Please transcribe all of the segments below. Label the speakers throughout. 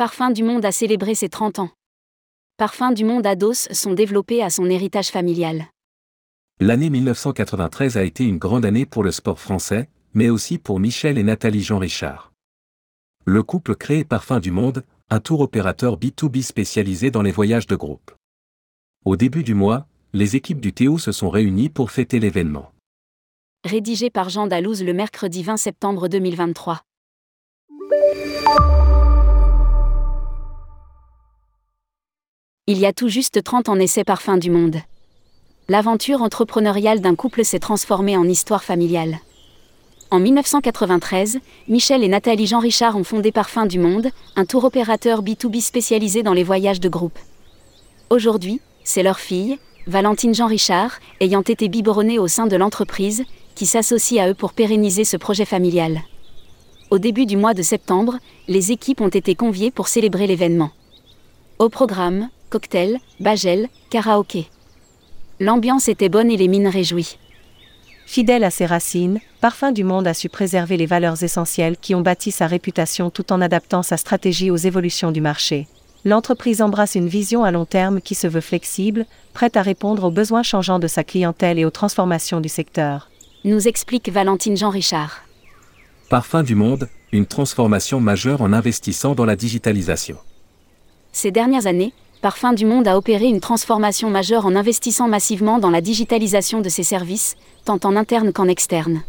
Speaker 1: Parfum du Monde a célébré ses 30 ans. Parfums du Monde Ados sont développés à son héritage familial.
Speaker 2: L'année 1993 a été une grande année pour le sport français, mais aussi pour Michel et Nathalie Jean Richard. Le couple crée Parfum du Monde, un tour opérateur B2B spécialisé dans les voyages de groupe. Au début du mois, les équipes du Théo se sont réunies pour fêter l'événement.
Speaker 1: Rédigé par Jean Dalouse le mercredi 20 septembre 2023. Il y a tout juste 30 ans essai Parfum du Monde. L'aventure entrepreneuriale d'un couple s'est transformée en histoire familiale. En 1993, Michel et Nathalie Jean Richard ont fondé Parfum du Monde, un tour opérateur B2B spécialisé dans les voyages de groupe. Aujourd'hui, c'est leur fille, Valentine Jean Richard, ayant été biberonnée au sein de l'entreprise, qui s'associe à eux pour pérenniser ce projet familial. Au début du mois de septembre, les équipes ont été conviées pour célébrer l'événement. Au programme, cocktail, bagel, karaoké. L'ambiance était bonne et les mines réjouies.
Speaker 3: Fidèle à ses racines, Parfum du Monde a su préserver les valeurs essentielles qui ont bâti sa réputation tout en adaptant sa stratégie aux évolutions du marché. L'entreprise embrasse une vision à long terme qui se veut flexible, prête à répondre aux besoins changeants de sa clientèle et aux transformations du secteur.
Speaker 1: Nous explique Valentine Jean Richard.
Speaker 2: Parfum du Monde, une transformation majeure en investissant dans la digitalisation.
Speaker 1: Ces dernières années, Parfum du Monde a opéré une transformation majeure en investissant massivement dans la digitalisation de ses services, tant en interne qu'en externe.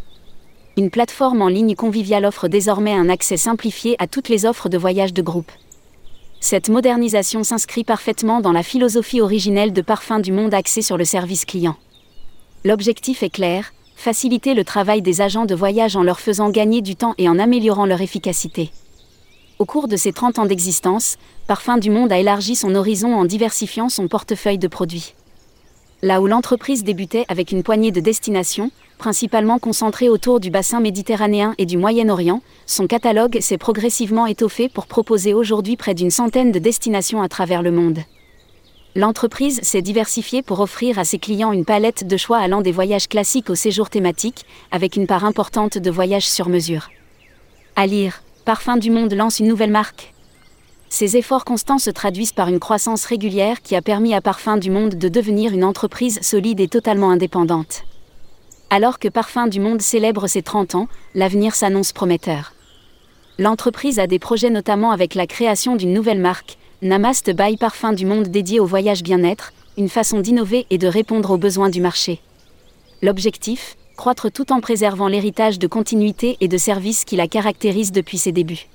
Speaker 1: Une plateforme en ligne conviviale offre désormais un accès simplifié à toutes les offres de voyage de groupe. Cette modernisation s'inscrit parfaitement dans la philosophie originelle de Parfum du Monde axée sur le service client. L'objectif est clair, faciliter le travail des agents de voyage en leur faisant gagner du temps et en améliorant leur efficacité. Au cours de ses 30 ans d'existence, Parfum du Monde a élargi son horizon en diversifiant son portefeuille de produits. Là où l'entreprise débutait avec une poignée de destinations, principalement concentrées autour du bassin méditerranéen et du Moyen-Orient, son catalogue s'est progressivement étoffé pour proposer aujourd'hui près d'une centaine de destinations à travers le monde. L'entreprise s'est diversifiée pour offrir à ses clients une palette de choix allant des voyages classiques au séjour thématique, avec une part importante de voyages sur mesure. À lire, Parfum du Monde lance une nouvelle marque. Ces efforts constants se traduisent par une croissance régulière qui a permis à Parfum du Monde de devenir une entreprise solide et totalement indépendante. Alors que Parfum du Monde célèbre ses 30 ans, l'avenir s'annonce prometteur. L'entreprise a des projets notamment avec la création d'une nouvelle marque, Namaste by Parfum du Monde dédiée au voyage bien-être, une façon d'innover et de répondre aux besoins du marché. L'objectif croître tout en préservant l'héritage de continuité et de service qui la caractérise depuis ses débuts.